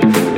the